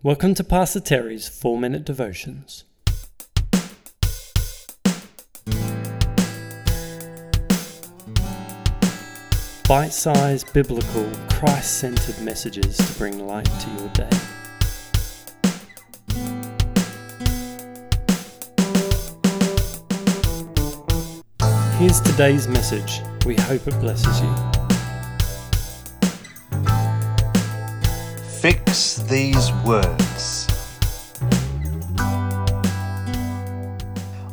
Welcome to Pastor Terry's 4 Minute Devotions. Bite sized, biblical, Christ centered messages to bring light to your day. Here's today's message. We hope it blesses you. Fix these words.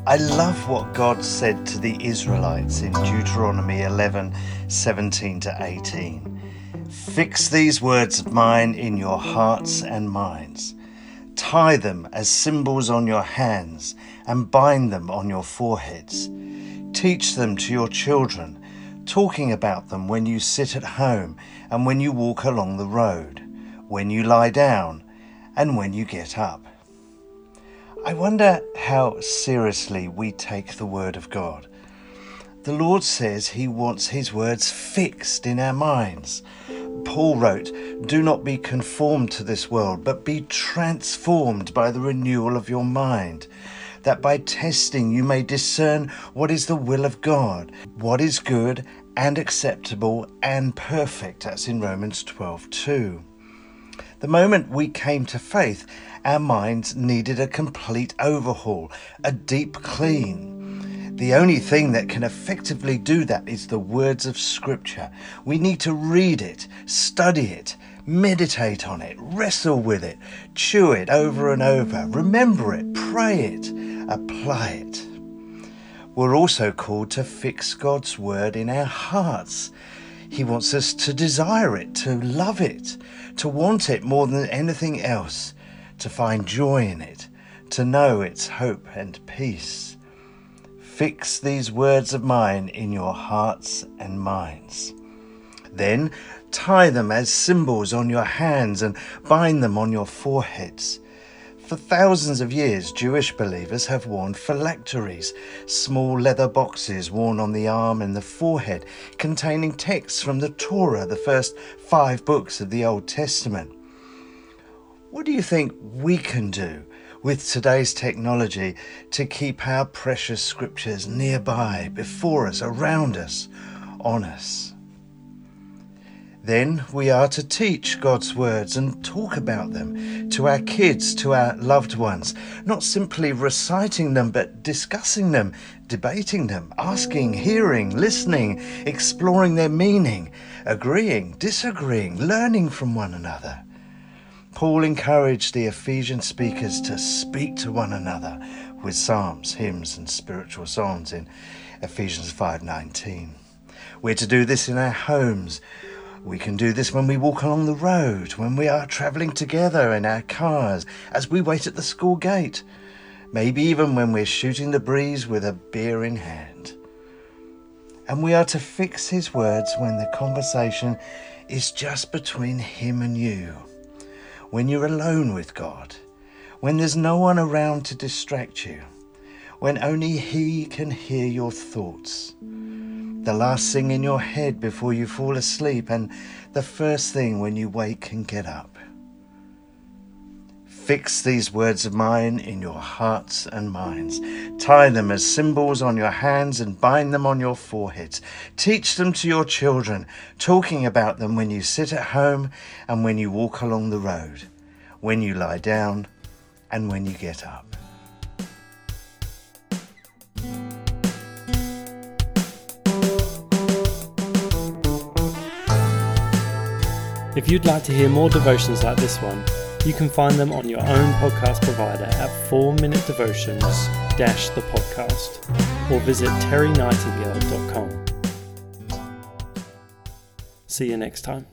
I love what God said to the Israelites in Deuteronomy 11 17 to 18. Fix these words of mine in your hearts and minds. Tie them as symbols on your hands and bind them on your foreheads. Teach them to your children, talking about them when you sit at home and when you walk along the road when you lie down, and when you get up. I wonder how seriously we take the Word of God. The Lord says He wants His words fixed in our minds. Paul wrote, Do not be conformed to this world, but be transformed by the renewal of your mind, that by testing you may discern what is the will of God, what is good and acceptable and perfect. That's in Romans 12 2. The moment we came to faith, our minds needed a complete overhaul, a deep clean. The only thing that can effectively do that is the words of Scripture. We need to read it, study it, meditate on it, wrestle with it, chew it over and over, remember it, pray it, apply it. We're also called to fix God's Word in our hearts. He wants us to desire it, to love it, to want it more than anything else, to find joy in it, to know its hope and peace. Fix these words of mine in your hearts and minds. Then tie them as symbols on your hands and bind them on your foreheads. For thousands of years, Jewish believers have worn phylacteries, small leather boxes worn on the arm and the forehead, containing texts from the Torah, the first five books of the Old Testament. What do you think we can do with today's technology to keep our precious scriptures nearby, before us, around us, on us? Then we are to teach God's words and talk about them to our kids, to our loved ones, not simply reciting them, but discussing them, debating them, asking, hearing, listening, exploring their meaning, agreeing, disagreeing, learning from one another. Paul encouraged the Ephesian speakers to speak to one another with psalms, hymns, and spiritual songs in Ephesians 5:19. We're to do this in our homes we can do this when we walk along the road, when we are travelling together in our cars, as we wait at the school gate, maybe even when we're shooting the breeze with a beer in hand. And we are to fix his words when the conversation is just between him and you, when you're alone with God, when there's no one around to distract you, when only he can hear your thoughts the last thing in your head before you fall asleep, and the first thing when you wake and get up. Fix these words of mine in your hearts and minds. Tie them as symbols on your hands and bind them on your foreheads. Teach them to your children, talking about them when you sit at home and when you walk along the road, when you lie down and when you get up. If you'd like to hear more devotions like this one, you can find them on your own podcast provider at 4minutedevotions Devotions the podcast or visit terrynightingale.com. See you next time.